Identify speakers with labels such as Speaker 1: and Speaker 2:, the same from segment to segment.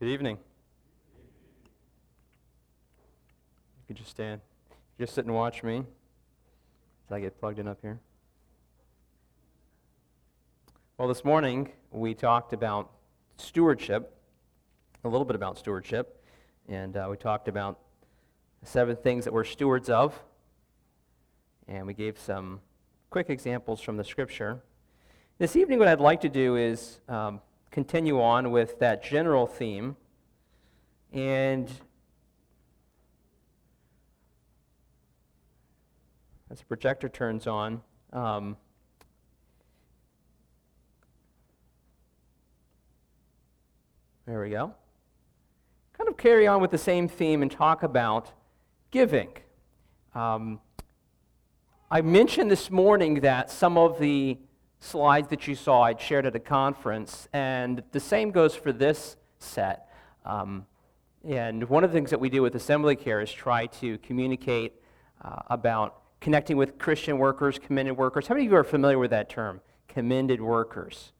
Speaker 1: Good evening. You could just stand. Just sit and watch me as I get plugged in up here. Well, this morning we talked about stewardship, a little bit about stewardship, and uh, we talked about seven things that we're stewards of, and we gave some quick examples from the scripture. This evening, what I'd like to do is um, continue on with that general theme. And as the projector turns on, um, there we go. Kind of carry on with the same theme and talk about giving. Um, I mentioned this morning that some of the slides that you saw I'd shared at a conference, and the same goes for this set. Um, and one of the things that we do with Assembly Care is try to communicate uh, about connecting with Christian workers, commended workers. How many of you are familiar with that term, commended workers?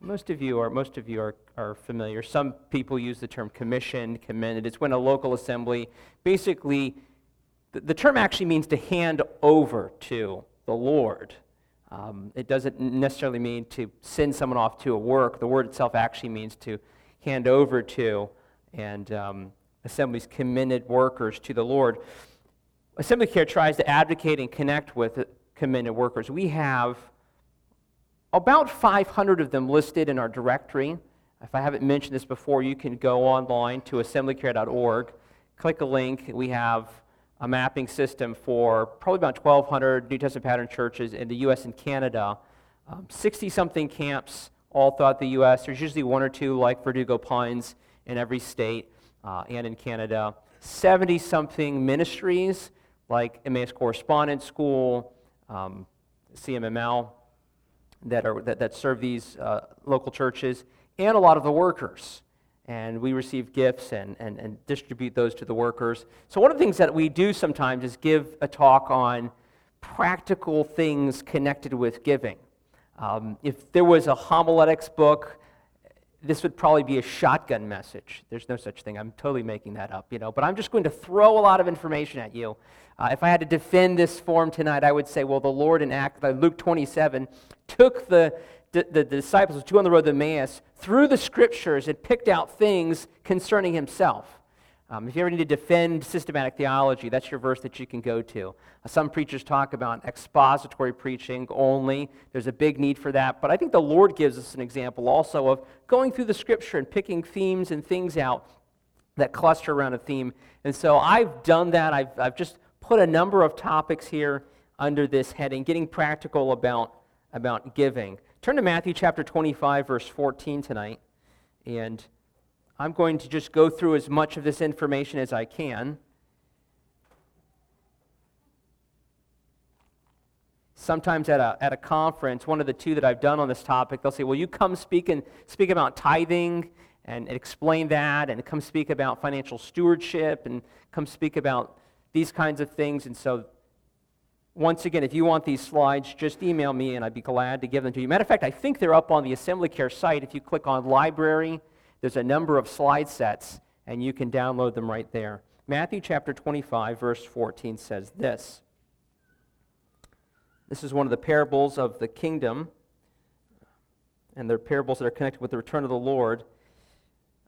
Speaker 1: Most of you are. Most of you are, are familiar. Some people use the term commissioned, commended. It's when a local assembly basically, the, the term actually means to hand over to the Lord. Um, it doesn't necessarily mean to send someone off to a work. The word itself actually means to hand over to, and um, assemblies commended workers to the Lord. Assembly Care tries to advocate and connect with commended workers. We have about 500 of them listed in our directory. If I haven't mentioned this before, you can go online to assemblycare.org, click a link. We have a mapping system for probably about 1,200 New Testament pattern churches in the U.S. and Canada, 60 um, something camps all throughout the U.S. There's usually one or two like Verdugo Pines in every state uh, and in Canada. 70 something ministries like Emmaus Correspondence School, um, CMML, that, are, that, that serve these uh, local churches, and a lot of the workers and we receive gifts and, and, and distribute those to the workers. So, one of the things that we do sometimes is give a talk on practical things connected with giving. Um, if there was a homiletics book, this would probably be a shotgun message. There's no such thing. I'm totally making that up, you know. But I'm just going to throw a lot of information at you. Uh, if I had to defend this form tonight, I would say, well, the Lord in Act, uh, Luke 27, took the the, the, disciples, two on the road to Emmaus, through the scriptures and picked out things concerning himself. Um, if you ever need to defend systematic theology, that's your verse that you can go to. Uh, some preachers talk about expository preaching only. There's a big need for that. But I think the Lord gives us an example also of going through the scripture and picking themes and things out that cluster around a theme. And so I've done that. I've, I've just put a number of topics here under this heading, getting practical about, about giving. Turn to Matthew chapter 25, verse 14 tonight, and I'm going to just go through as much of this information as I can. Sometimes at a, at a conference, one of the two that I've done on this topic, they'll say, Well, you come speak, and, speak about tithing and explain that, and come speak about financial stewardship, and come speak about these kinds of things. And so once again, if you want these slides, just email me and I'd be glad to give them to you. Matter of fact, I think they're up on the Assembly Care site. If you click on Library, there's a number of slide sets and you can download them right there. Matthew chapter 25, verse 14 says this. This is one of the parables of the kingdom, and they're parables that are connected with the return of the Lord.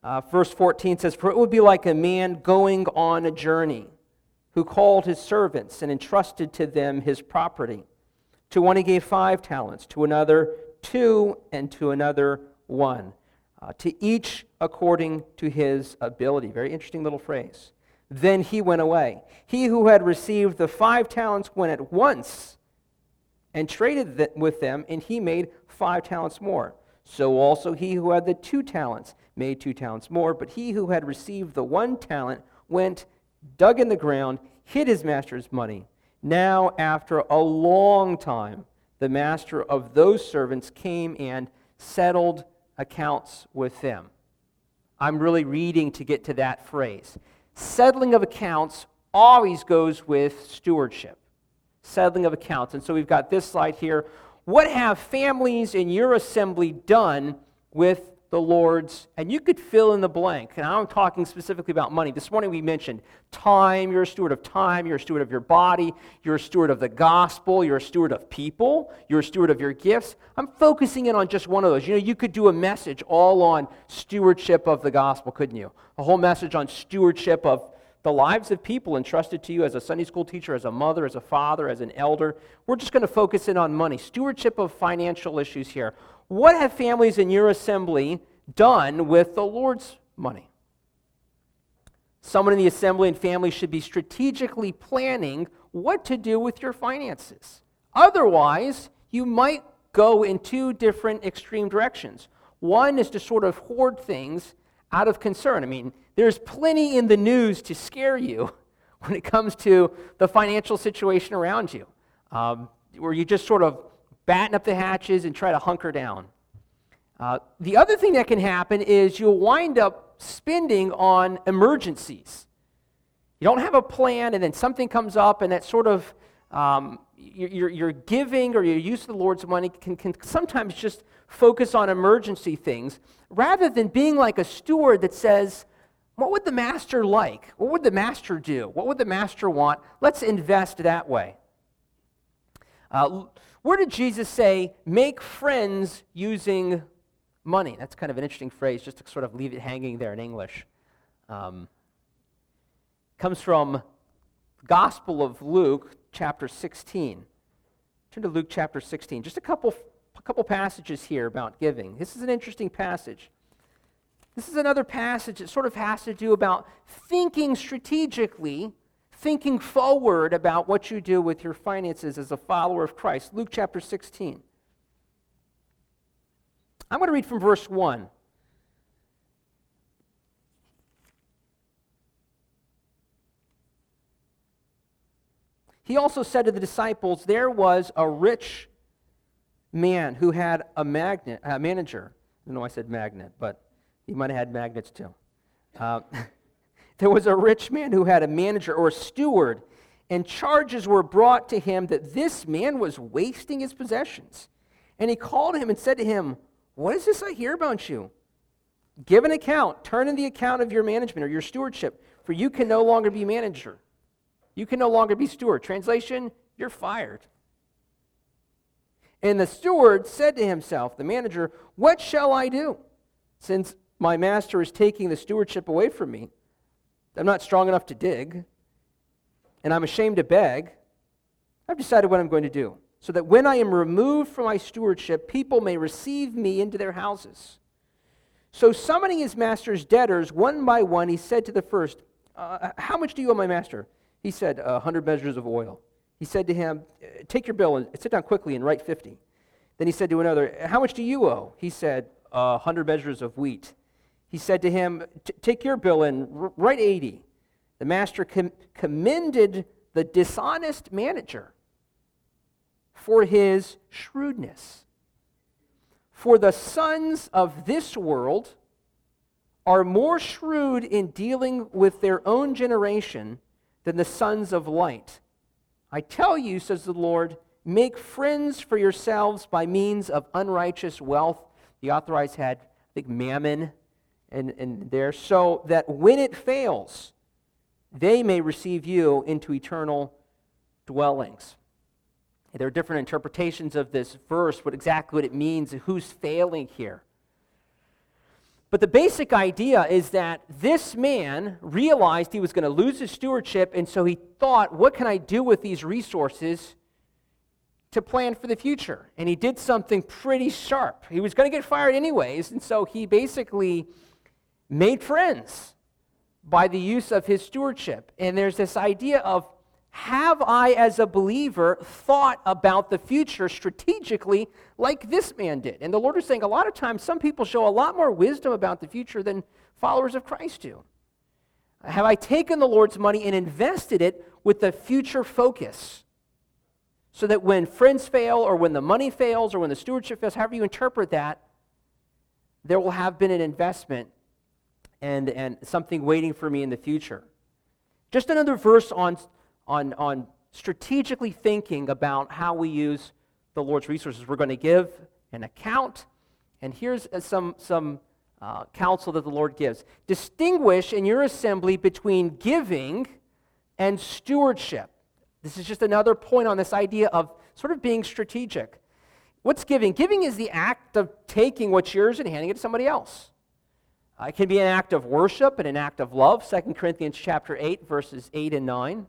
Speaker 1: Uh, verse 14 says, For it would be like a man going on a journey who called his servants and entrusted to them his property. To one he gave five talents, to another two, and to another one, uh, to each according to his ability. Very interesting little phrase. Then he went away. He who had received the five talents went at once and traded with them, and he made five talents more. So also he who had the two talents made two talents more. But he who had received the one talent went dug in the ground, hid his master's money. Now, after a long time, the master of those servants came and settled accounts with them. I'm really reading to get to that phrase. Settling of accounts always goes with stewardship. Settling of accounts. And so we've got this slide here. What have families in your assembly done with the Lord's, and you could fill in the blank. And I'm talking specifically about money. This morning we mentioned time. You're a steward of time. You're a steward of your body. You're a steward of the gospel. You're a steward of people. You're a steward of your gifts. I'm focusing in on just one of those. You know, you could do a message all on stewardship of the gospel, couldn't you? A whole message on stewardship of the lives of people entrusted to you as a Sunday school teacher, as a mother, as a father, as an elder. We're just going to focus in on money, stewardship of financial issues here. What have families in your assembly done with the Lord's money? Someone in the assembly and family should be strategically planning what to do with your finances. Otherwise, you might go in two different extreme directions. One is to sort of hoard things out of concern. I mean, there's plenty in the news to scare you when it comes to the financial situation around you, um, where you just sort of batten up the hatches and try to hunker down. Uh, the other thing that can happen is you'll wind up spending on emergencies. You don't have a plan, and then something comes up, and that sort of um, your, your giving or your use of the Lord's money can, can sometimes just focus on emergency things rather than being like a steward that says, What would the master like? What would the master do? What would the master want? Let's invest that way. Uh, where did Jesus say, make friends using money? That's kind of an interesting phrase, just to sort of leave it hanging there in English. Um, comes from Gospel of Luke, chapter 16. Turn to Luke chapter 16. Just a couple, a couple passages here about giving. This is an interesting passage. This is another passage that sort of has to do about thinking strategically thinking forward about what you do with your finances as a follower of Christ. Luke chapter 16. I'm going to read from verse 1. He also said to the disciples, There was a rich man who had a magnet, a manager. I don't know I said magnet, but he might have had magnets too. Uh, There was a rich man who had a manager or a steward, and charges were brought to him that this man was wasting his possessions. And he called him and said to him, What is this I hear about you? Give an account, turn in the account of your management or your stewardship, for you can no longer be manager. You can no longer be steward. Translation, you're fired. And the steward said to himself, the manager, What shall I do? Since my master is taking the stewardship away from me. I'm not strong enough to dig, and I'm ashamed to beg, I've decided what I'm going to do, so that when I am removed from my stewardship, people may receive me into their houses. So, summoning his master's debtors one by one, he said to the first, uh, How much do you owe my master? He said, A hundred measures of oil. He said to him, Take your bill and sit down quickly and write 50. Then he said to another, How much do you owe? He said, A hundred measures of wheat he said to him, Take your bill and write 80. The master com- commended the dishonest manager for his shrewdness. For the sons of this world are more shrewd in dealing with their own generation than the sons of light. I tell you, says the Lord, make friends for yourselves by means of unrighteous wealth. The authorized had, I think, mammon and, and there, so that when it fails, they may receive you into eternal dwellings. There are different interpretations of this verse, what exactly what it means, who's failing here. But the basic idea is that this man realized he was going to lose his stewardship, and so he thought, what can I do with these resources to plan for the future? And he did something pretty sharp. He was going to get fired anyways, and so he basically made friends by the use of his stewardship. And there's this idea of have I, as a believer, thought about the future strategically like this man did? And the Lord is saying a lot of times some people show a lot more wisdom about the future than followers of Christ do. Have I taken the Lord's money and invested it with the future focus? So that when friends fail, or when the money fails, or when the stewardship fails, however you interpret that, there will have been an investment and, and something waiting for me in the future. Just another verse on, on, on strategically thinking about how we use the Lord's resources. We're going to give an account, and here's uh, some, some uh, counsel that the Lord gives. Distinguish in your assembly between giving and stewardship. This is just another point on this idea of sort of being strategic. What's giving? Giving is the act of taking what's yours and handing it to somebody else. Uh, it can be an act of worship and an act of love, 2 Corinthians chapter 8, verses 8 and 9.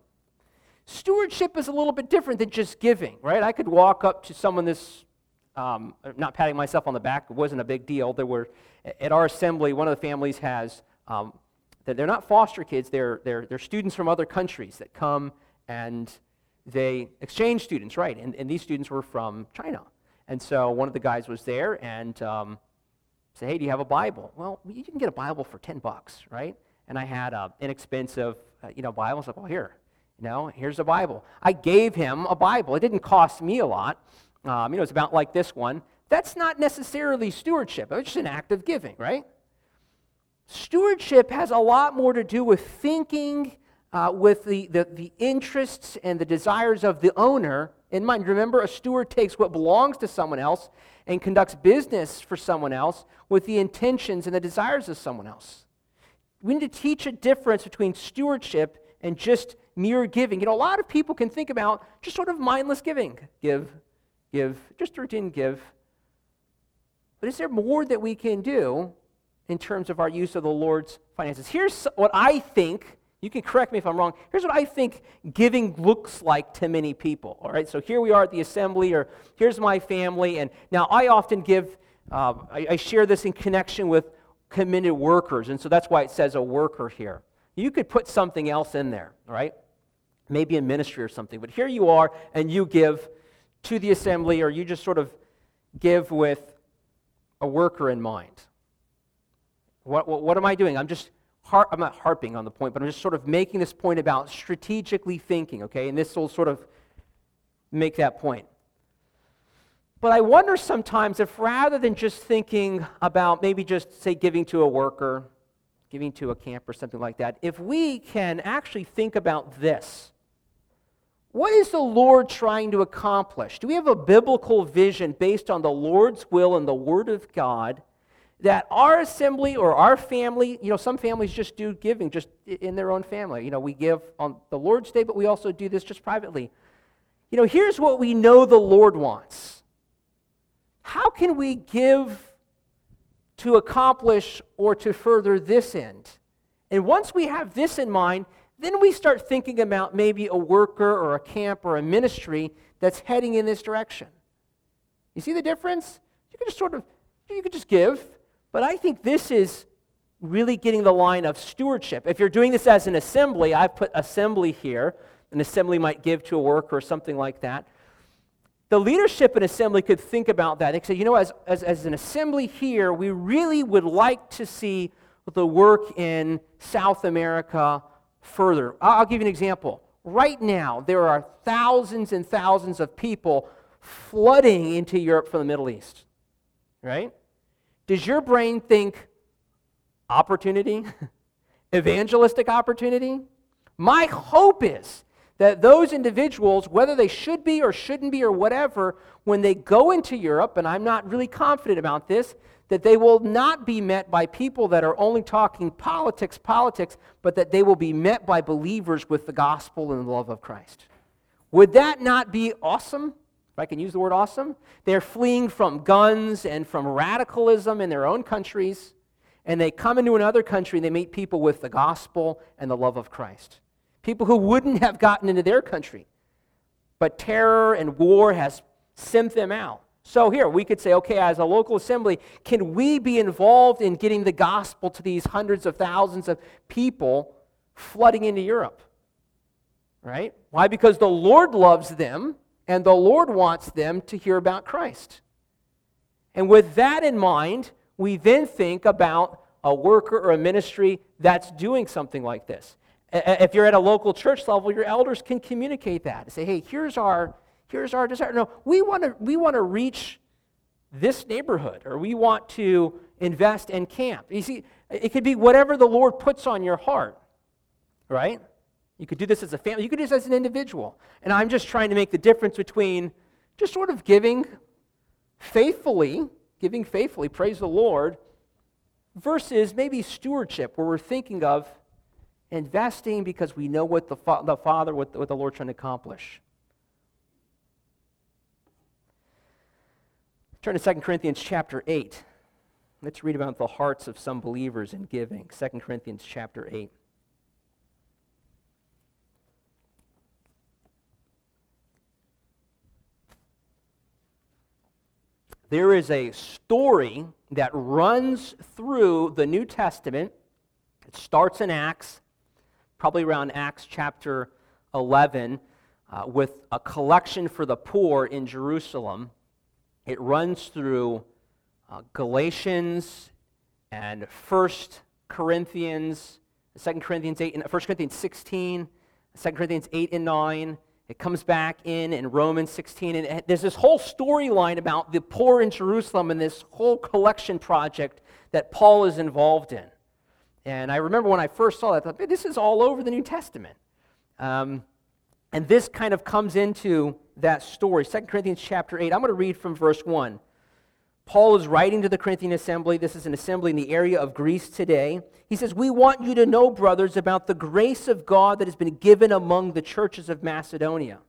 Speaker 1: Stewardship is a little bit different than just giving, right? I could walk up to someone this, um, not patting myself on the back, it wasn't a big deal. There were, at our assembly, one of the families has, um, they're not foster kids, they're, they're, they're students from other countries that come and they exchange students, right? And, and these students were from China. And so one of the guys was there and um, said, Hey, do you have a Bible? Well, you can get a Bible for 10 bucks, right? And I had an inexpensive uh, you know, Bible. I was like, Well, here, you know, here's a Bible. I gave him a Bible. It didn't cost me a lot. Um, you know, it's about like this one. That's not necessarily stewardship. It's just an act of giving, right? Stewardship has a lot more to do with thinking uh, with the, the, the interests and the desires of the owner in mind. Remember, a steward takes what belongs to someone else and conducts business for someone else with the intentions and the desires of someone else. We need to teach a difference between stewardship and just mere giving. You know, a lot of people can think about just sort of mindless giving give, give, just routine give. But is there more that we can do in terms of our use of the Lord's finances? Here's what I think you can correct me if I'm wrong. Here's what I think giving looks like to many people. All right, so here we are at the assembly, or here's my family, and now I often give, uh, I, I share this in connection with committed workers, and so that's why it says a worker here. You could put something else in there, all right? Maybe a ministry or something, but here you are, and you give to the assembly, or you just sort of give with a worker in mind. What, what, what am I doing? I'm just har- I'm not harping on the point, but I'm just sort of making this point about strategically thinking, okay? And this will sort of make that point. But I wonder sometimes if rather than just thinking about maybe just, say, giving to a worker, giving to a camp or something like that, if we can actually think about this what is the Lord trying to accomplish? Do we have a biblical vision based on the Lord's will and the Word of God that our assembly or our family, you know, some families just do giving just in their own family. You know, we give on the Lord's Day, but we also do this just privately. You know, here's what we know the Lord wants. How can we give to accomplish or to further this end? And once we have this in mind, then we start thinking about maybe a worker or a camp or a ministry that's heading in this direction. You see the difference? You can just sort of, you could just give, but I think this is really getting the line of stewardship. If you're doing this as an assembly, I've put assembly here. An assembly might give to a worker or something like that. The leadership in assembly could think about that. They could say, you know, as, as, as an assembly here, we really would like to see the work in South America further. I'll give you an example. Right now, there are thousands and thousands of people flooding into Europe from the Middle East, right? Does your brain think opportunity? Evangelistic opportunity? My hope is that those individuals, whether they should be or shouldn't be or whatever, when they go into Europe, and I'm not really confident about this, that they will not be met by people that are only talking politics, politics, but that they will be met by believers with the gospel and the love of Christ. Would that not be awesome? If I can use the word awesome. They're fleeing from guns and from radicalism in their own countries, and they come into another country and they meet people with the gospel and the love of Christ. People who wouldn't have gotten into their country, but terror and war has sent them out. So here we could say, okay, as a local assembly, can we be involved in getting the gospel to these hundreds of thousands of people flooding into Europe? Right? Why? Because the Lord loves them and the Lord wants them to hear about Christ. And with that in mind, we then think about a worker or a ministry that's doing something like this. If you're at a local church level, your elders can communicate that. and Say, hey, here's our, here's our desire. No, we want to we want to reach this neighborhood, or we want to invest in camp. You see, it could be whatever the Lord puts on your heart, right? You could do this as a family. You could do this as an individual. And I'm just trying to make the difference between just sort of giving faithfully, giving faithfully, praise the Lord, versus maybe stewardship, where we're thinking of investing because we know what the, fa- the Father, what the, what the Lord's trying to accomplish. Turn to 2 Corinthians chapter 8. Let's read about the hearts of some believers in giving. 2 Corinthians chapter 8. There is a story that runs through the New Testament. It starts in Acts, probably around Acts chapter 11, uh, with a collection for the poor in Jerusalem. It runs through uh, Galatians and 1 Corinthians, 2 Corinthians 8, and 1 Corinthians 16, 2 Corinthians 8 and 9. It comes back in in Romans 16, and there's this whole storyline about the poor in Jerusalem and this whole collection project that Paul is involved in. And I remember when I first saw that, I thought, this is all over the New Testament. Um, and this kind of comes into that story. 2 Corinthians chapter 8. I'm going to read from verse 1. Paul is writing to the Corinthian assembly. This is an assembly in the area of Greece today. He says, We want you to know, brothers, about the grace of God that has been given among the churches of Macedonia.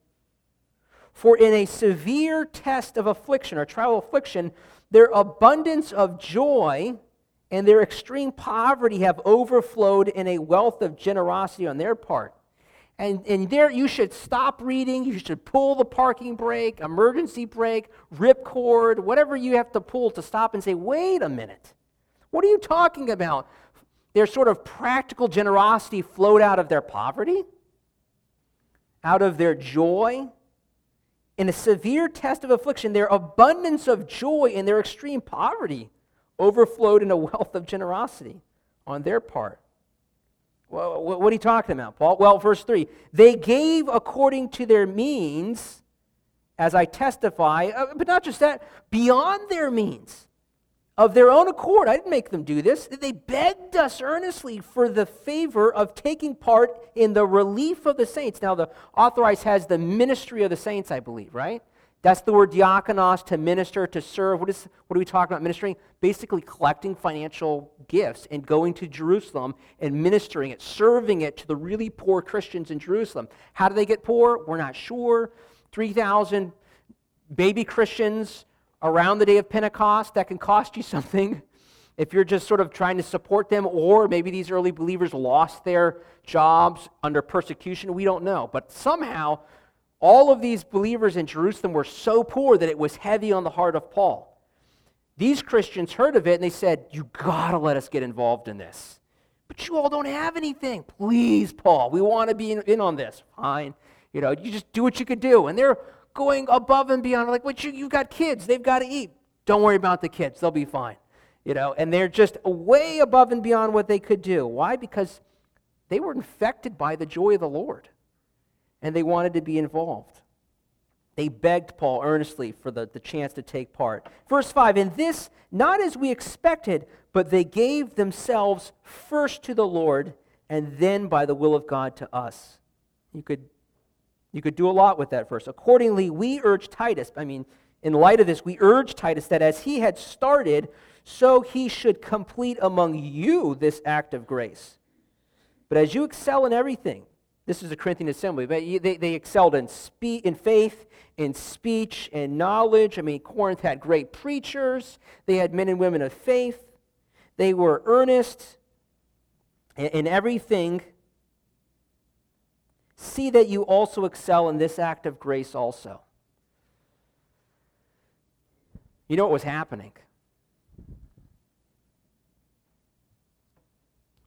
Speaker 1: For in a severe test of affliction or trial of affliction, their abundance of joy and their extreme poverty have overflowed in a wealth of generosity on their part. And, and there you should stop reading, you should pull the parking brake, emergency brake, rip cord, whatever you have to pull to stop and say, wait a minute. What are you talking about? Their sort of practical generosity flowed out of their poverty, out of their joy. In a severe test of affliction, their abundance of joy and their extreme poverty overflowed in a wealth of generosity on their part. What are you talking about, Paul? Well, verse 3 they gave according to their means, as I testify, uh, but not just that, beyond their means, of their own accord. I didn't make them do this. They begged us earnestly for the favor of taking part in the relief of the saints. Now, the authorized has the ministry of the saints, I believe, right? That's the word diakonos, to minister, to serve. What, is, what are we talking about ministering? Basically, collecting financial gifts and going to Jerusalem and ministering it, serving it to the really poor Christians in Jerusalem. How do they get poor? We're not sure. 3,000 baby Christians around the day of Pentecost, that can cost you something if you're just sort of trying to support them, or maybe these early believers lost their jobs under persecution. We don't know. But somehow, all of these believers in Jerusalem were so poor that it was heavy on the heart of Paul. These Christians heard of it and they said, You gotta let us get involved in this. But you all don't have anything. Please, Paul, we want to be in, in, on this. Fine. You know, you just do what you could do. And they're going above and beyond. Like, what you, you got kids, they've got to eat. Don't worry about the kids, they'll be fine. You know, and they're just way above and beyond what they could do. Why? Because they were infected by the joy of the Lord and they wanted to be involved. They begged Paul earnestly for the, the chance to take part. Verse 5 And this, not as we expected, but they gave themselves first to the Lord, and then by the will of God to us. You could, you could do a lot with that verse. Accordingly, we urge Titus, I mean, in light of this, we urge Titus that as he had started, so he should complete among you this act of grace. But as you excel in everything, this is a Corinthian assembly, but they, they excelled in, spe- in faith, in speech, in knowledge. I mean, Corinth had great preachers, they had men and women of faith, they were earnest in, in everything. See that you also excel in this act of grace also. You know what was happening?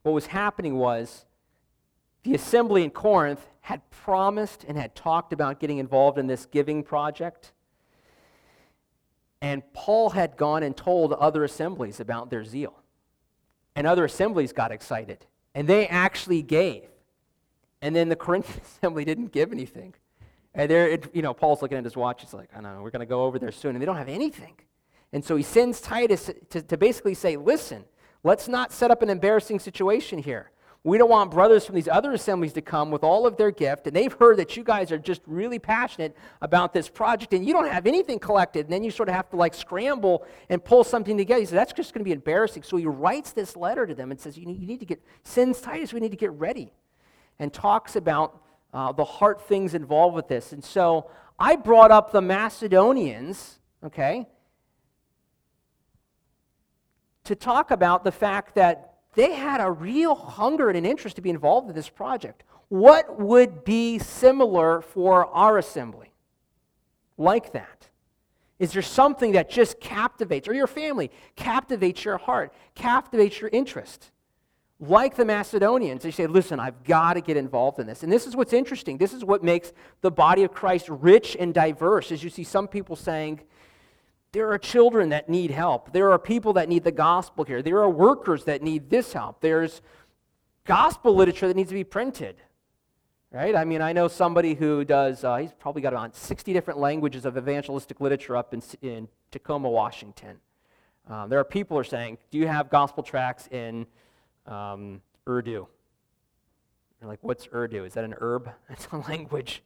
Speaker 1: What was happening was the assembly in Corinth had promised and had talked about getting involved in this giving project. And Paul had gone and told other assemblies about their zeal. And other assemblies got excited. And they actually gave. And then the Corinthian assembly didn't give anything. And there, you know, Paul's looking at his watch. He's like, I don't know, we're going to go over there soon. And they don't have anything. And so he sends Titus to, to basically say, listen, let's not set up an embarrassing situation here We don't want brothers from these other assemblies to come with all of their gift, and they've heard that you guys are just really passionate about this project, and you don't have anything collected, and then you sort of have to like scramble and pull something together. He said, That's just going to be embarrassing. So he writes this letter to them and says, You need, you need to get, sends Titus, we need to get ready, and talks about uh, the heart things involved with this. And so I brought up the Macedonians, okay, to talk about the fact that they had a real hunger and an interest to be involved in this project. What would be similar for our assembly like that? Is there something that just captivates, or your family captivates your heart, captivates your interest? Like the Macedonians, they say, listen, I've got to get involved in this. And this is what's interesting. This is what makes the body of Christ rich and diverse, as you see some people saying, there are children that need help. There are people that need the gospel here. There are workers that need this help. There's gospel literature that needs to be printed. Right? I mean, I know somebody who does, uh, he's probably got about 60 different languages of evangelistic literature up in, in Tacoma, Washington. Um, there are people who are saying, Do you have gospel tracts in um, Urdu? You're like, What's Urdu? Is that an herb? It's a language.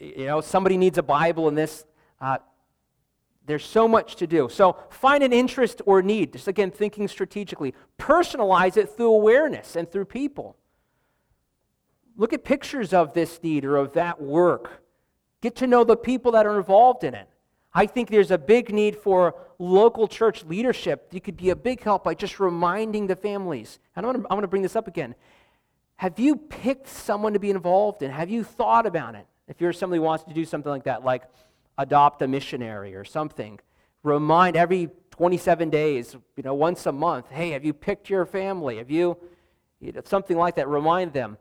Speaker 1: You know, somebody needs a Bible in this. Uh, there's so much to do. So find an interest or need. Just again, thinking strategically. Personalize it through awareness and through people. Look at pictures of this need or of that work. Get to know the people that are involved in it. I think there's a big need for local church leadership. You could be a big help by just reminding the families. And I'm going to bring this up again. Have you picked someone to be involved in? Have you thought about it? If you're somebody who wants to do something like that, like adopt a missionary or something. Remind every 27 days, you know, once a month, hey, have you picked your family? Have you, you know, something like that, remind them.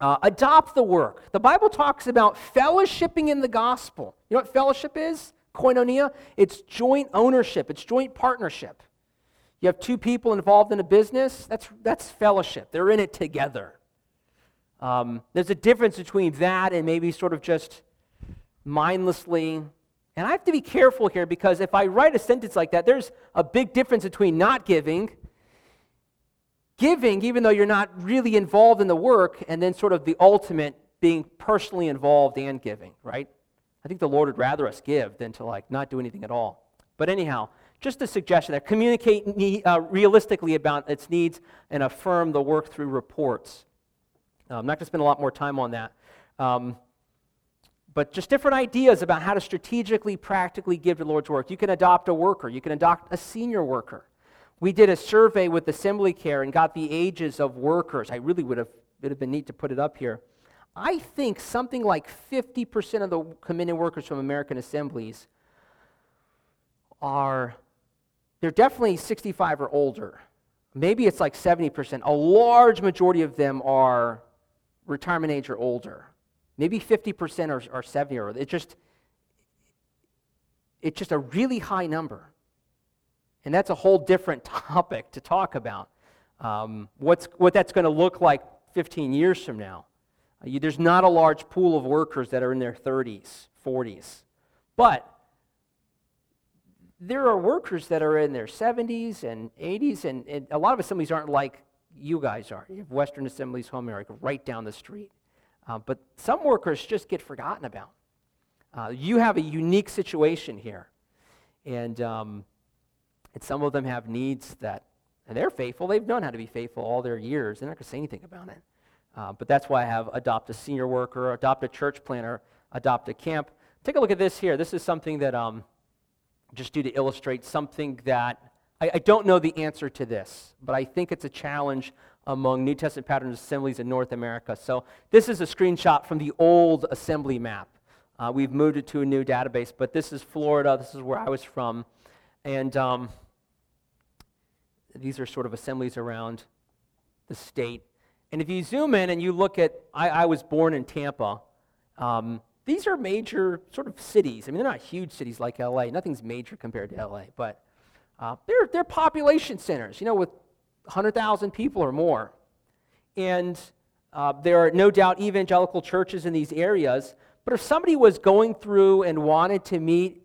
Speaker 1: Uh, adopt the work. The Bible talks about fellowshipping in the gospel. You know what fellowship is? Koinonia? It's joint ownership, it's joint partnership. You have two people involved in a business, that's, that's fellowship. They're in it together. Um, there's a difference between that and maybe sort of just mindlessly. And I have to be careful here because if I write a sentence like that, there's a big difference between not giving, giving, even though you're not really involved in the work, and then sort of the ultimate being personally involved and giving, right? I think the Lord would rather us give than to like not do anything at all. But anyhow, just a suggestion that communicate uh, realistically about its needs and affirm the work through reports. Uh, I'm not going to spend a lot more time on that. Um, but just different ideas about how to strategically, practically give to the Lord's work. You can adopt a worker, you can adopt a senior worker. We did a survey with Assembly Care and got the ages of workers. I really would have, it would have been neat to put it up here. I think something like 50% of the committed workers from American assemblies are, they're definitely 65 or older. Maybe it's like 70%. A large majority of them are retirement age or older. Maybe 50% or, or 70 or it's just it's just a really high number. And that's a whole different topic to talk about. Um, what's, what that's going to look like 15 years from now. Uh, you, there's not a large pool of workers that are in their 30s, 40s. But there are workers that are in their 70s and 80s, and, and a lot of assemblies aren't like you guys are. You have Western Assemblies Home America right down the street. Uh, but some workers just get forgotten about. Uh, you have a unique situation here. And, um, and some of them have needs that, and they're faithful. They've known how to be faithful all their years. They're not going to say anything about it. Uh, but that's why I have adopt a senior worker, adopt a church planter, adopt a camp. Take a look at this here. This is something that, um, just do to illustrate something that I, I don't know the answer to this, but I think it's a challenge among New Testament pattern assemblies in North America. So this is a screenshot from the old assembly map. Uh, we've moved it to a new database, but this is Florida. This is where I was from. And um, these are sort of assemblies around the state. And if you zoom in and you look at, I, I was born in Tampa. Um, these are major sort of cities. I mean, they're not huge cities like LA. Nothing's major compared to LA, but uh, they're, they're population centers, you know, with 100,000 people or more. And uh, there are no doubt evangelical churches in these areas. But if somebody was going through and wanted to meet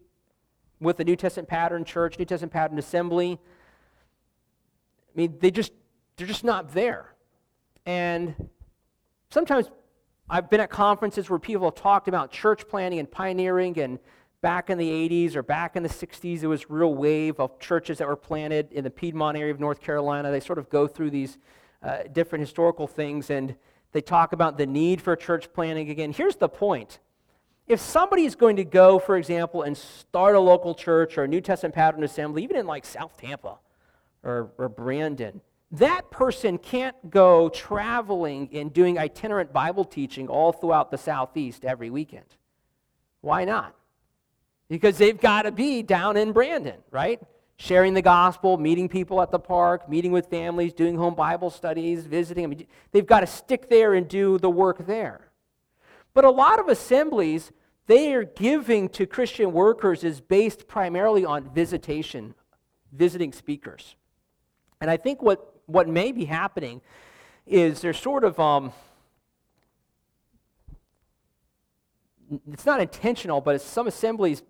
Speaker 1: with a New Testament pattern church, New Testament pattern assembly, I mean, they just, they're just not there. and sometimes I've been at conferences where people have talked about church planting and pioneering, and back in the 80s or back in the 60s, there was real wave of churches that were planted in the Piedmont area of North Carolina. They sort of go through these uh, different historical things, and they talk about the need for church planting again. Here's the point. If somebody is going to go, for example, and start a local church or a New Testament pattern assembly, even in like South Tampa or, or Brandon, that person can't go traveling and doing itinerant Bible teaching all throughout the Southeast every weekend. Why not? Because they've got to be down in Brandon, right? Sharing the gospel, meeting people at the park, meeting with families, doing home Bible studies, visiting. I mean, they've got to stick there and do the work there. But a lot of assemblies, they are giving to Christian workers is based primarily on visitation, visiting speakers. And I think what what may be happening is there's sort of um, it's not intentional, but some assemblies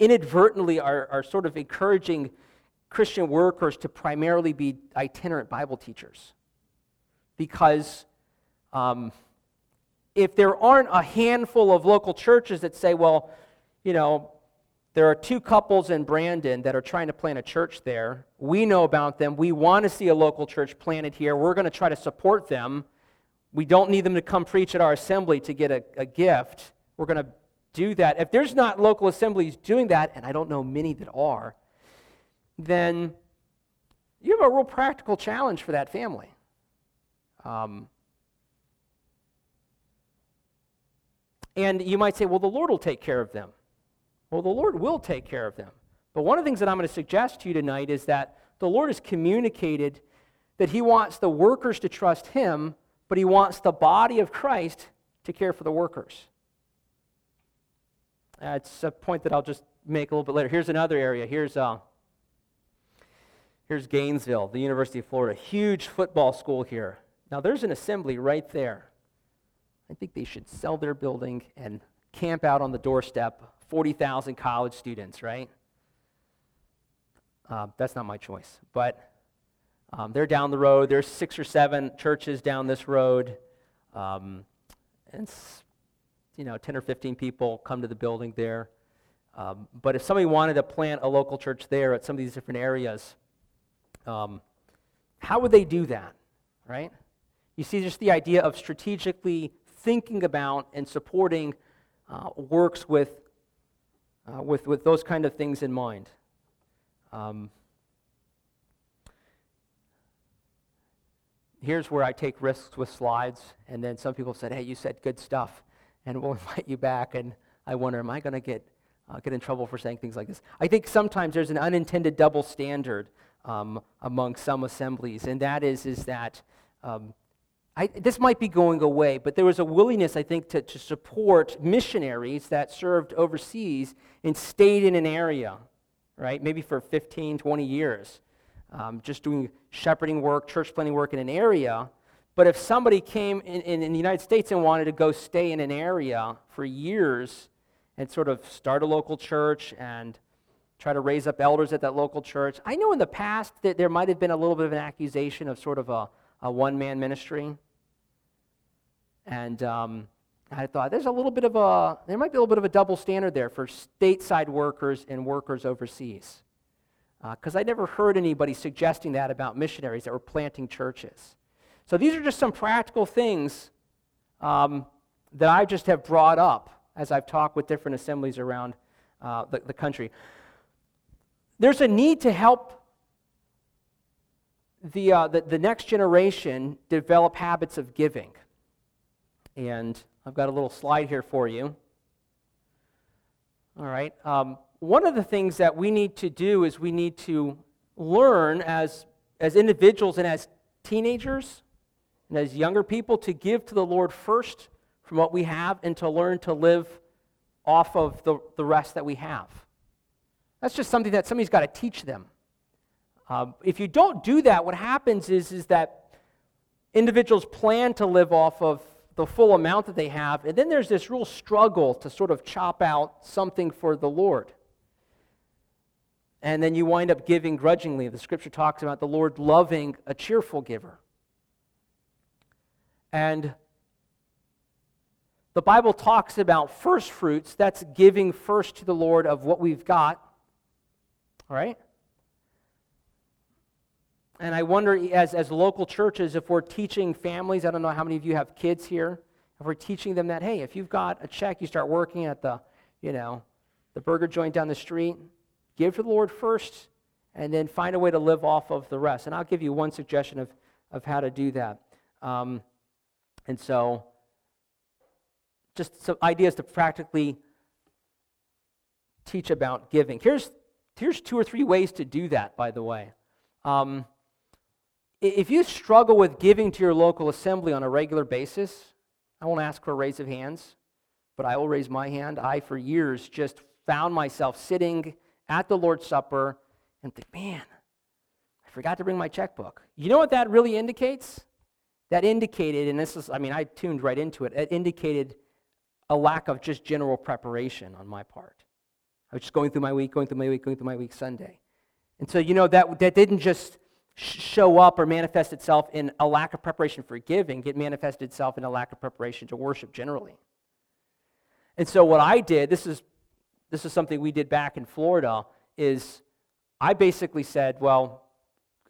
Speaker 1: inadvertently are, are sort of encouraging Christian workers to primarily be itinerant Bible teachers. Because um, if there aren't a handful of local churches that say, well, you know, there are two couples in Brandon that are trying to plant a church there. We know about them. We want to see a local church planted here. We're going to try to support them. We don't need them to come preach at our assembly to get a, a gift. We're going to do that. If there's not local assemblies doing that, and I don't know many that are, then you have a real practical challenge for that family. Um, and you might say, well, the Lord will take care of them. Well, the Lord will take care of them. But one of the things that I'm going to suggest to you tonight is that the Lord has communicated that He wants the workers to trust Him, but He wants the body of Christ to care for the workers. Uh, it's a point that I'll just make a little bit later. Here's another area. Here's, uh, here's Gainesville, the University of Florida. Huge football school here. Now, there's an assembly right there. I think they should sell their building and camp out on the doorstep 40,000 college students, right? Uh, that's not my choice. But um, they're down the road. There's six or seven churches down this road. Um, and, you know, 10 or 15 people come to the building there. Um, but if somebody wanted to plant a local church there at some of these different areas, um, how would they do that, right? You see, just the idea of strategically thinking about and supporting uh, works with uh, with, with those kind of things in mind. Um, here's where I take risks with slides, and then some people said, hey, you said good stuff, and we'll invite you back, and I wonder, am I going to get, uh, get in trouble for saying things like this? I think sometimes there's an unintended double standard um, among some assemblies, and that is, is that um, I, this might be going away, but there was a willingness, I think, to, to support missionaries that served overseas and stayed in an area, right? Maybe for 15, 20 years, um, just doing shepherding work, church planting work in an area. But if somebody came in, in, in the United States and wanted to go stay in an area for years and sort of start a local church and try to raise up elders at that local church, I know in the past that there might have been a little bit of an accusation of sort of a a one man ministry. And um, I thought there's a little bit of a, there might be a little bit of a double standard there for stateside workers and workers overseas. Because uh, I never heard anybody suggesting that about missionaries that were planting churches. So these are just some practical things um, that I just have brought up as I've talked with different assemblies around uh, the, the country. There's a need to help the, uh, the, the next generation develop habits of giving. And I've got a little slide here for you. All right. Um, one of the things that we need to do is we need to learn as, as individuals and as teenagers and as younger people to give to the Lord first from what we have and to learn to live off of the, the rest that we have. That's just something that somebody's got to teach them. Um, if you don't do that, what happens is, is that individuals plan to live off of the full amount that they have, and then there's this real struggle to sort of chop out something for the Lord. And then you wind up giving grudgingly. The scripture talks about the Lord loving a cheerful giver. And the Bible talks about first fruits. That's giving first to the Lord of what we've got. All right? And I wonder, as, as local churches, if we're teaching families, I don't know how many of you have kids here, if we're teaching them that, hey, if you've got a check, you start working at the, you know, the burger joint down the street, give to the Lord first, and then find a way to live off of the rest. And I'll give you one suggestion of, of how to do that. Um, and so, just some ideas to practically teach about giving. Here's, here's two or three ways to do that, by the way. Um, if you struggle with giving to your local assembly on a regular basis, I won't ask for a raise of hands, but I will raise my hand. I, for years, just found myself sitting at the Lord's Supper and think, man, I forgot to bring my checkbook. You know what that really indicates? That indicated, and this is, I mean, I tuned right into it, it indicated a lack of just general preparation on my part. I was just going through my week, going through my week, going through my week Sunday. And so, you know, that, that didn't just show up or manifest itself in a lack of preparation for giving, it manifested itself in a lack of preparation to worship generally. And so what I did, this is this is something we did back in Florida, is I basically said, well,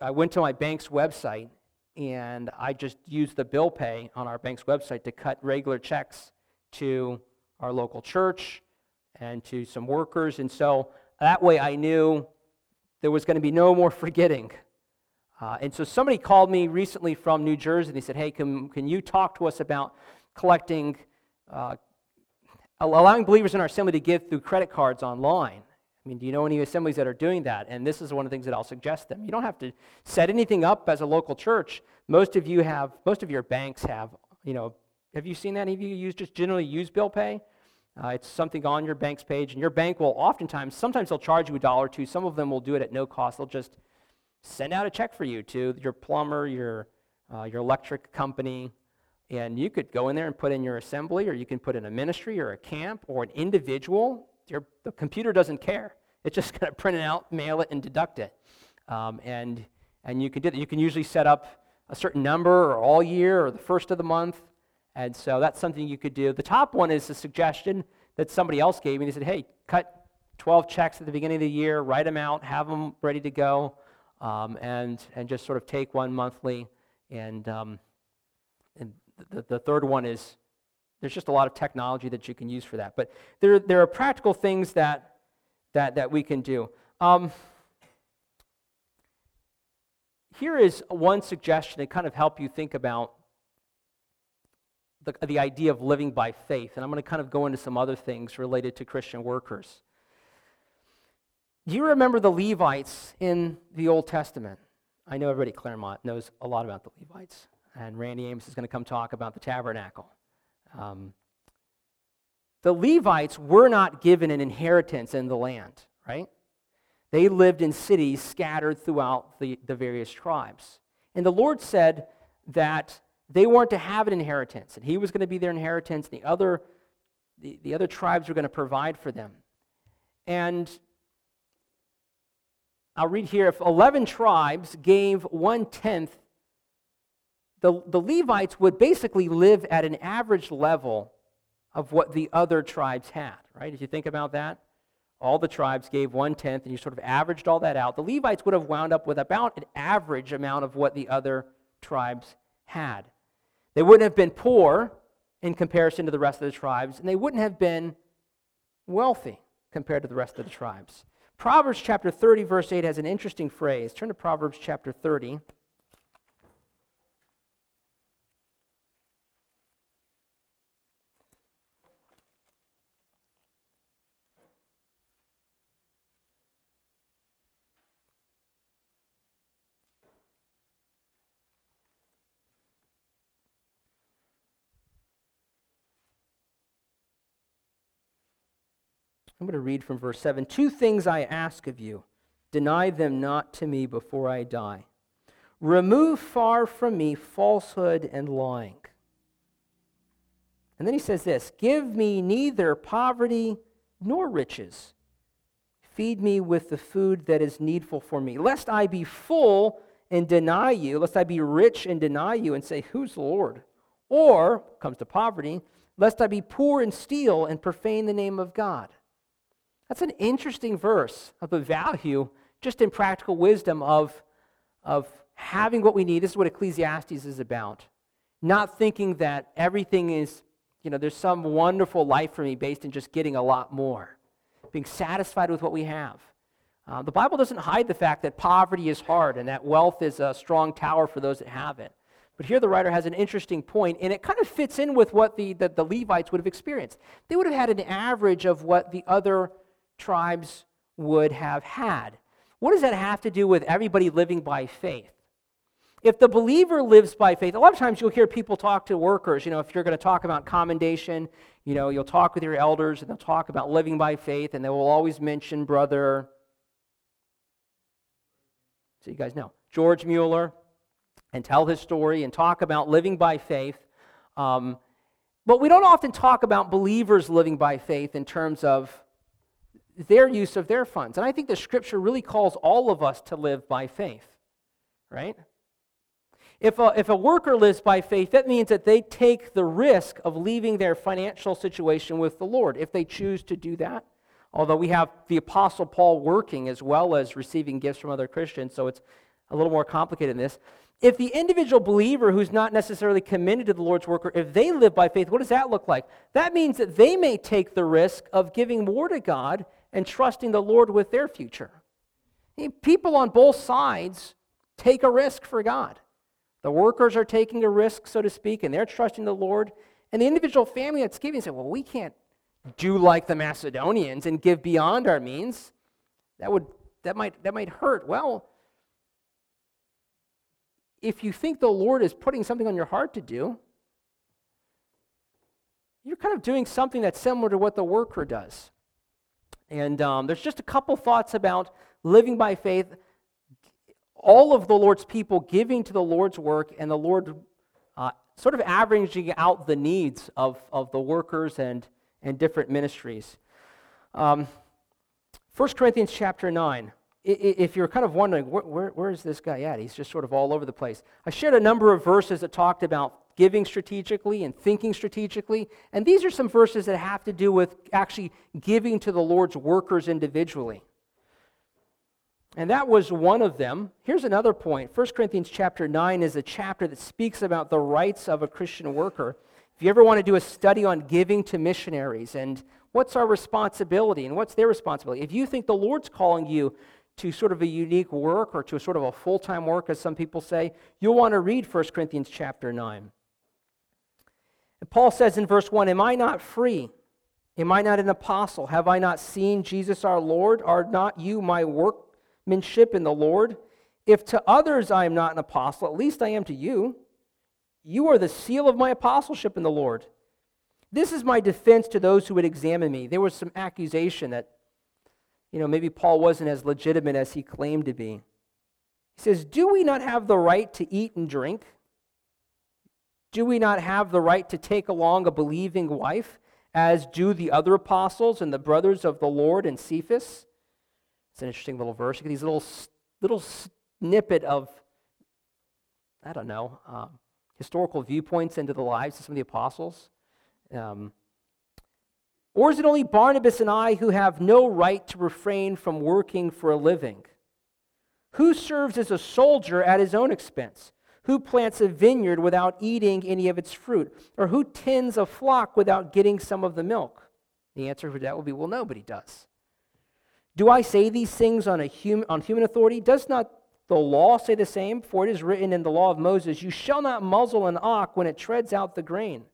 Speaker 1: I went to my bank's website and I just used the bill pay on our bank's website to cut regular checks to our local church and to some workers. And so that way I knew there was going to be no more forgetting uh, and so somebody called me recently from New Jersey. and he said, hey, can, can you talk to us about collecting, uh, allowing believers in our assembly to give through credit cards online? I mean, do you know any assemblies that are doing that? And this is one of the things that I'll suggest them. You don't have to set anything up as a local church. Most of you have, most of your banks have, you know, have you seen that? Any of you use, just generally use bill pay? Uh, it's something on your bank's page, and your bank will oftentimes, sometimes they'll charge you a dollar or two. Some of them will do it at no cost. They'll just send out a check for you to your plumber, your, uh, your electric company, and you could go in there and put in your assembly, or you can put in a ministry or a camp or an individual. Your, the computer doesn't care. It's just going to print it out, mail it, and deduct it. Um, and, and you can do that. You can usually set up a certain number or all year or the first of the month. And so that's something you could do. The top one is a suggestion that somebody else gave me. They said, hey, cut 12 checks at the beginning of the year, write them out, have them ready to go um, and, and just sort of take one monthly. And, um, and the, the third one is there's just a lot of technology that you can use for that. But there, there are practical things that, that, that we can do. Um, here is one suggestion to kind of help you think about the, the idea of living by faith. And I'm going to kind of go into some other things related to Christian workers. Do you remember the Levites in the Old Testament? I know everybody at Claremont knows a lot about the Levites, and Randy Ames is going to come talk about the tabernacle. Um, the Levites were not given an inheritance in the land, right? They lived in cities scattered throughout the, the various tribes. And the Lord said that they weren't to have an inheritance, and He was going to be their inheritance, and the other, the, the other tribes were going to provide for them. And I'll read here if 11 tribes gave one tenth, the, the Levites would basically live at an average level of what the other tribes had, right? If you think about that, all the tribes gave one tenth, and you sort of averaged all that out. The Levites would have wound up with about an average amount of what the other tribes had. They wouldn't have been poor in comparison to the rest of the tribes, and they wouldn't have been wealthy compared to the rest of the tribes. Proverbs chapter 30, verse 8 has an interesting phrase. Turn to Proverbs chapter 30. I'm going to read from verse 7. Two things I ask of you deny them not to me before I die. Remove far from me falsehood and lying. And then he says this Give me neither poverty nor riches. Feed me with the food that is needful for me, lest I be full and deny you, lest I be rich and deny you and say, Who's the Lord? or, comes to poverty, lest I be poor and steal and profane the name of God. That's an interesting verse of the value, just in practical wisdom, of, of having what we need. This is what Ecclesiastes is about. Not thinking that everything is, you know, there's some wonderful life for me based in just getting a lot more, being satisfied with what we have. Uh, the Bible doesn't hide the fact that poverty is hard and that wealth is a strong tower for those that have it. But here the writer has an interesting point, and it kind of fits in with what the, the, the Levites would have experienced. They would have had an average of what the other tribes would have had. What does that have to do with everybody living by faith? If the believer lives by faith, a lot of times you'll hear people talk to workers, you know, if you're going to talk about commendation, you know, you'll talk with your elders and they'll talk about living by faith, and they will always mention brother. So you guys know George Mueller, and tell his story and talk about living by faith. Um, but we don't often talk about believers living by faith in terms of their use of their funds. And I think the scripture really calls all of us to live by faith, right? If a, if a worker lives by faith, that means that they take the risk of leaving their financial situation with the Lord if they choose to do that. Although we have the Apostle Paul working as well as receiving gifts from other Christians, so it's a little more complicated than this if the individual believer who's not necessarily committed to the Lord's worker, if they live by faith, what does that look like? That means that they may take the risk of giving more to God and trusting the Lord with their future. People on both sides take a risk for God. The workers are taking a risk, so to speak, and they're trusting the Lord. And the individual family that's giving said, well, we can't do like the Macedonians and give beyond our means. That would that might that might hurt. Well, if you think the Lord is putting something on your heart to do, you're kind of doing something that's similar to what the worker does. And um, there's just a couple thoughts about living by faith, all of the Lord's people giving to the Lord's work, and the Lord uh, sort of averaging out the needs of, of the workers and, and different ministries. Um, 1 Corinthians chapter 9 if you're kind of wondering, where, where, where is this guy at? He's just sort of all over the place. I shared a number of verses that talked about giving strategically and thinking strategically. And these are some verses that have to do with actually giving to the Lord's workers individually. And that was one of them. Here's another point. 1 Corinthians chapter 9 is a chapter that speaks about the rights of a Christian worker. If you ever want to do a study on giving to missionaries and what's our responsibility and what's their responsibility, if you think the Lord's calling you to sort of a unique work or to a sort of a full-time work, as some people say, you'll want to read 1 Corinthians chapter 9. Paul says in verse 1, Am I not free? Am I not an apostle? Have I not seen Jesus our Lord? Are not you my workmanship in the Lord? If to others I am not an apostle, at least I am to you. You are the seal of my apostleship in the Lord. This is my defense to those who would examine me. There was some accusation that you know, maybe Paul wasn't as legitimate as he claimed to be. He says, Do we not have the right to eat and drink? Do we not have the right to take along a believing wife, as do the other apostles and the brothers of the Lord and Cephas? It's an interesting little verse. You get these little, little snippet of, I don't know, um, historical viewpoints into the lives of some of the apostles. Um, or is it only Barnabas and I who have no right to refrain from working for a living? Who serves as a soldier at his own expense? Who plants a vineyard without eating any of its fruit? Or who tends a flock without getting some of the milk? The answer for that will be well, nobody does. Do I say these things on, a hum- on human authority? Does not the law say the same? For it is written in the law of Moses, You shall not muzzle an ox when it treads out the grain.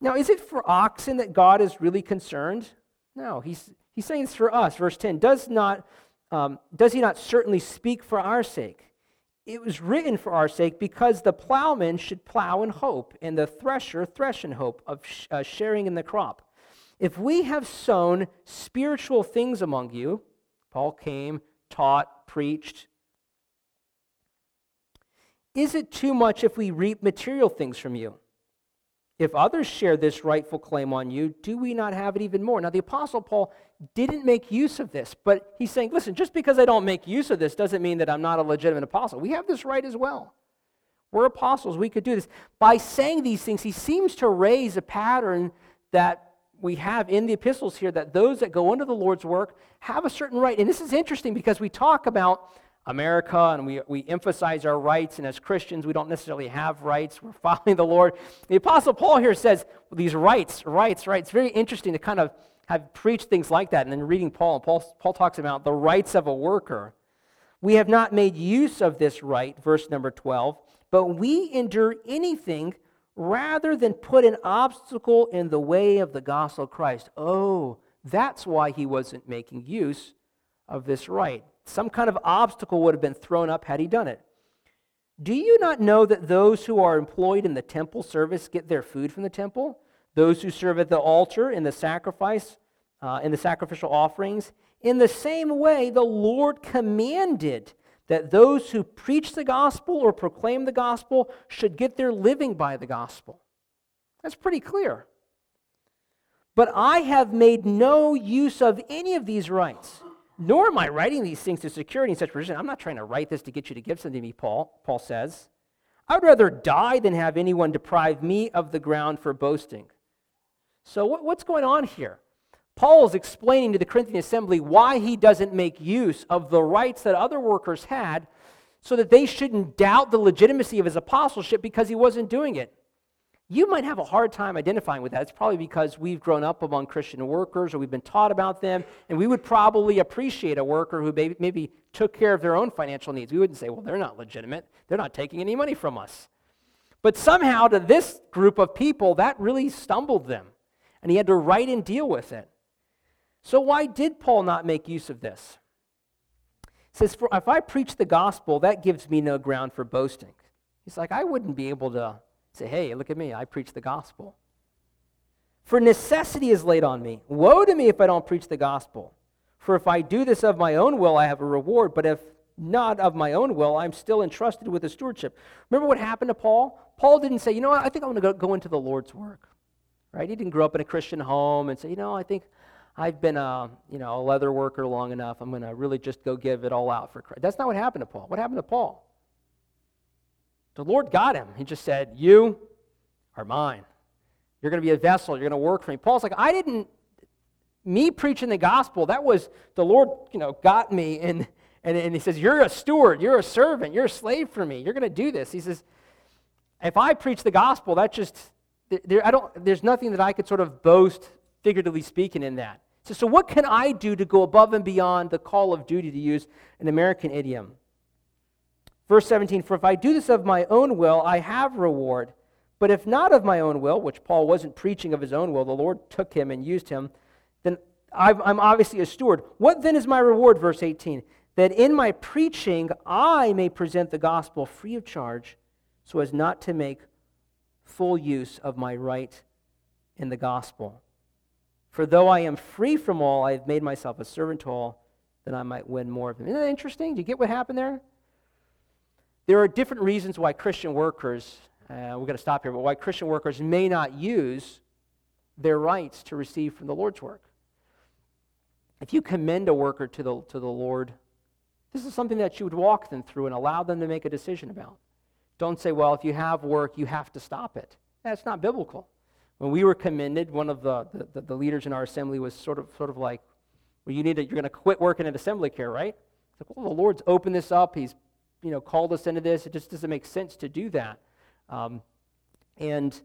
Speaker 1: Now, is it for oxen that God is really concerned? No, he's, he's saying it's for us. Verse 10 does, not, um, does he not certainly speak for our sake? It was written for our sake because the plowman should plow in hope, and the thresher thresh in hope of sh- uh, sharing in the crop. If we have sown spiritual things among you, Paul came, taught, preached, is it too much if we reap material things from you? If others share this rightful claim on you, do we not have it even more? Now, the Apostle Paul didn't make use of this, but he's saying, listen, just because I don't make use of this doesn't mean that I'm not a legitimate apostle. We have this right as well. We're apostles. We could do this. By saying these things, he seems to raise a pattern that we have in the epistles here that those that go into the Lord's work have a certain right. And this is interesting because we talk about America and we, we emphasize our rights, and as Christians, we don't necessarily have rights. We're following the Lord. The Apostle Paul here says these rights, rights, rights. Very interesting to kind of have preached things like that. And then reading Paul, Paul, Paul talks about the rights of a worker. We have not made use of this right, verse number 12, but we endure anything rather than put an obstacle in the way of the gospel of Christ. Oh, that's why he wasn't making use of this right. Some kind of obstacle would have been thrown up had he done it. Do you not know that those who are employed in the temple service get their food from the temple? Those who serve at the altar in the sacrifice, uh, in the sacrificial offerings, in the same way, the Lord commanded that those who preach the gospel or proclaim the gospel should get their living by the gospel. That's pretty clear. But I have made no use of any of these rights, nor am I writing these things to secure any such position. I'm not trying to write this to get you to give something to me, Paul, Paul says. I would rather die than have anyone deprive me of the ground for boasting. So, what, what's going on here? Paul is explaining to the Corinthian assembly why he doesn't make use of the rights that other workers had so that they shouldn't doubt the legitimacy of his apostleship because he wasn't doing it. You might have a hard time identifying with that. It's probably because we've grown up among Christian workers or we've been taught about them, and we would probably appreciate a worker who maybe, maybe took care of their own financial needs. We wouldn't say, well, they're not legitimate, they're not taking any money from us. But somehow, to this group of people, that really stumbled them, and he had to write and deal with it. So, why did Paul not make use of this? He says, If I preach the gospel, that gives me no ground for boasting. He's like, I wouldn't be able to say, Hey, look at me, I preach the gospel. For necessity is laid on me. Woe to me if I don't preach the gospel. For if I do this of my own will, I have a reward, but if not of my own will, I'm still entrusted with the stewardship. Remember what happened to Paul? Paul didn't say, you know what, I think I'm going to go into the Lord's work. Right? He didn't grow up in a Christian home and say, you know, I think I've been a, you know, a leather worker long enough. I'm going to really just go give it all out for Christ. That's not what happened to Paul. What happened to Paul? The Lord got him. He just said, You are mine. You're going to be a vessel. You're going to work for me. Paul's like, I didn't, me preaching the gospel, that was the Lord, you know, got me. And, and, and he says, You're a steward. You're a servant. You're a slave for me. You're going to do this. He says, If I preach the gospel, that just, there, I don't, there's nothing that I could sort of boast figuratively speaking, in that. So, so, what can I do to go above and beyond the call of duty, to use an American idiom? Verse 17 For if I do this of my own will, I have reward. But if not of my own will, which Paul wasn't preaching of his own will, the Lord took him and used him, then I'm obviously a steward. What then is my reward? Verse 18 That in my preaching I may present the gospel free of charge, so as not to make full use of my right in the gospel. For though I am free from all, I have made myself a servant to all, that I might win more of them. Isn't that interesting? Do you get what happened there? There are different reasons why Christian workers, uh, we've got to stop here, but why Christian workers may not use their rights to receive from the Lord's work. If you commend a worker to the, to the Lord, this is something that you would walk them through and allow them to make a decision about. Don't say, well, if you have work, you have to stop it. That's not biblical. When we were commended, one of the, the, the leaders in our assembly was sort of, sort of like, well, you need to, you're going to quit working at assembly care, right? It's like, well, the Lord's opened this up. He's, you know, called us into this. It just doesn't make sense to do that. Um, and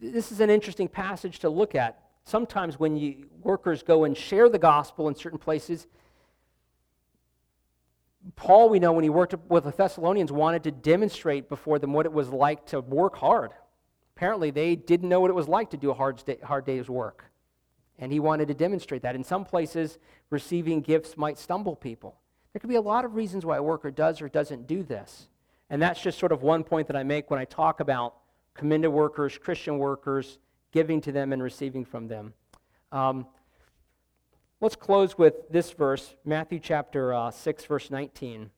Speaker 1: this is an interesting passage to look at. Sometimes when you, workers go and share the gospel in certain places, Paul, we know when he worked with the Thessalonians, wanted to demonstrate before them what it was like to work hard, Apparently, they didn't know what it was like to do a hard, hard day's work. And he wanted to demonstrate that. In some places, receiving gifts might stumble people. There could be a lot of reasons why a worker does or doesn't do this. And that's just sort of one point that I make when I talk about commended workers, Christian workers, giving to them and receiving from them. Um, let's close with this verse, Matthew chapter uh, 6, verse 19.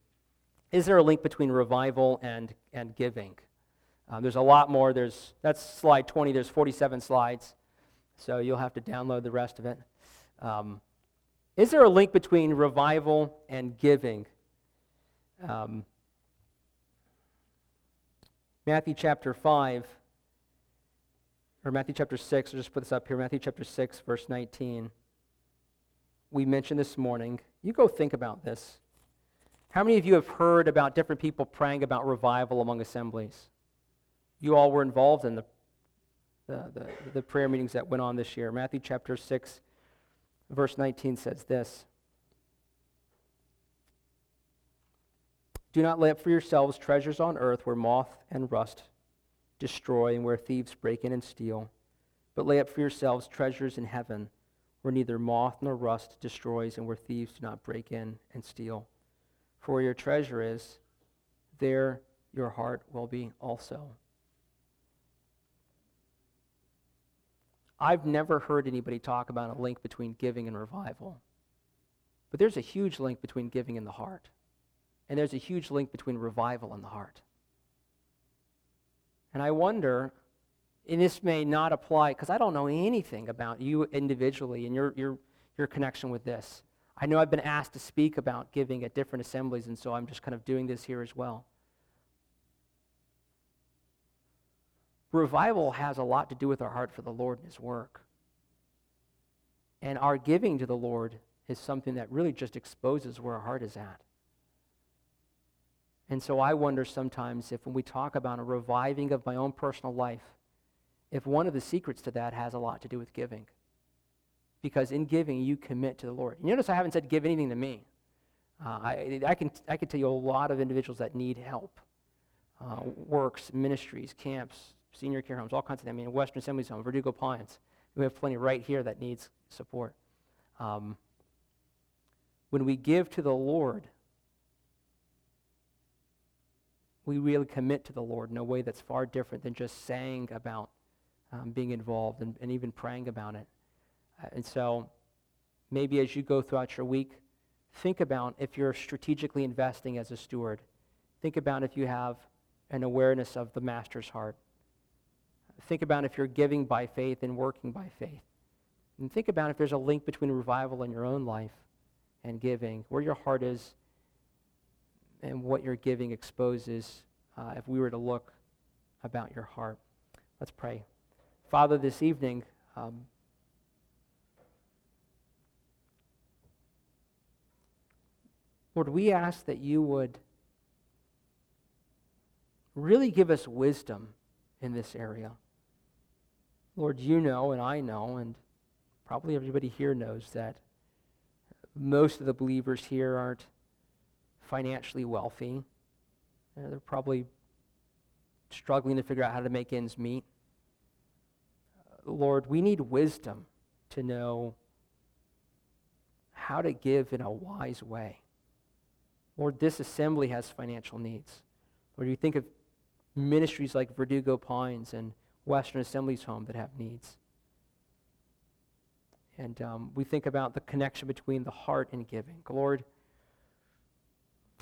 Speaker 1: Is there a link between revival and, and giving? Um, there's a lot more. There's, that's slide 20. There's 47 slides. So you'll have to download the rest of it. Um, is there a link between revival and giving? Um, Matthew chapter 5, or Matthew chapter 6, I'll just put this up here Matthew chapter 6, verse 19. We mentioned this morning. You go think about this. How many of you have heard about different people praying about revival among assemblies? You all were involved in the, the, the, the prayer meetings that went on this year. Matthew chapter 6, verse 19 says this Do not lay up for yourselves treasures on earth where moth and rust destroy and where thieves break in and steal, but lay up for yourselves treasures in heaven where neither moth nor rust destroys and where thieves do not break in and steal. For where your treasure is, there your heart will be also. I've never heard anybody talk about a link between giving and revival. But there's a huge link between giving and the heart. And there's a huge link between revival and the heart. And I wonder, and this may not apply because I don't know anything about you individually and your, your, your connection with this. I know I've been asked to speak about giving at different assemblies, and so I'm just kind of doing this here as well. Revival has a lot to do with our heart for the Lord and His work. And our giving to the Lord is something that really just exposes where our heart is at. And so I wonder sometimes if when we talk about a reviving of my own personal life, if one of the secrets to that has a lot to do with giving. Because in giving, you commit to the Lord. You notice I haven't said give anything to me. Uh, I, I, can, I can tell you a lot of individuals that need help. Uh, works, ministries, camps, senior care homes, all kinds of things. I mean, Western Assembly's home, Verdugo Pines. We have plenty right here that needs support. Um, when we give to the Lord, we really commit to the Lord in a way that's far different than just saying about um, being involved and, and, even praying about it. Uh, and so maybe as you go throughout your week, think about if you're strategically investing as a steward. Think about if you have an awareness of the Master's heart. Think about if you're giving by faith and working by faith. And think about if there's a link between revival in your own life and giving, where your heart is and what you're giving exposes uh, if we were to look about your heart. Let's pray. Father, this evening, um, Lord, we ask that you would really give us wisdom in this area. Lord, you know, and I know, and probably everybody here knows that most of the believers here aren't financially wealthy. they're probably struggling to figure out how to make ends meet. Lord, we need wisdom to know how to give in a wise way. Lord, this assembly has financial needs. Lord, you think of ministries like Verdugo Pines and Western Assemblies Home that have needs. And um, we think about the connection between the heart and giving. Lord,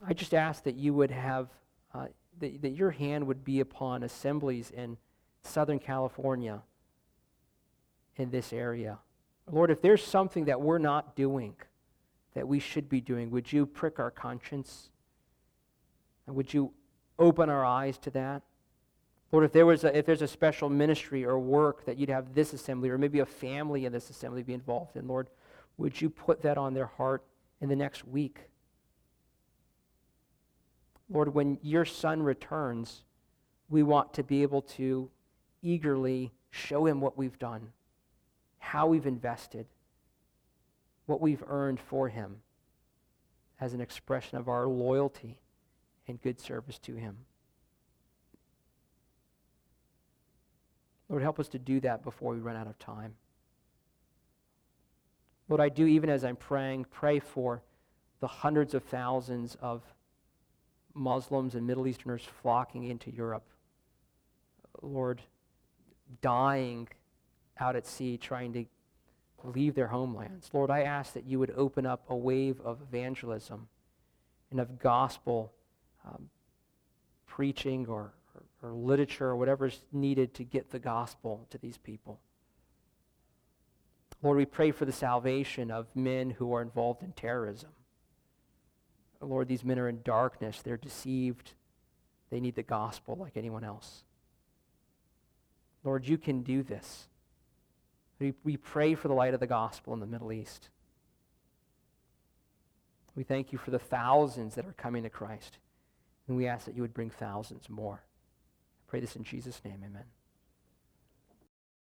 Speaker 1: I just ask that you would have, uh, that, that your hand would be upon assemblies in Southern California in this area. Lord, if there's something that we're not doing that we should be doing, would you prick our conscience? And would you open our eyes to that? Lord, if, there was a, if there's a special ministry or work that you'd have this assembly or maybe a family in this assembly be involved in, Lord, would you put that on their heart in the next week? Lord, when your son returns, we want to be able to eagerly show him what we've done, how we've invested, what we've earned for him as an expression of our loyalty and good service to him. Lord, help us to do that before we run out of time. Lord, I do, even as I'm praying, pray for the hundreds of thousands of Muslims and Middle Easterners flocking into Europe. Lord, dying out at sea trying to leave their homelands. Lord, I ask that you would open up a wave of evangelism and of gospel um, preaching or, or, or literature or needed to get the gospel to these people. Lord, we pray for the salvation of men who are involved in terrorism. Lord, these men are in darkness. They're deceived. They need the gospel like anyone else. Lord, you can do this. We, we pray for the light of the gospel in the Middle East. We thank you for the thousands that are coming to Christ. And we ask that you would bring thousands more. I pray this in Jesus' name. Amen.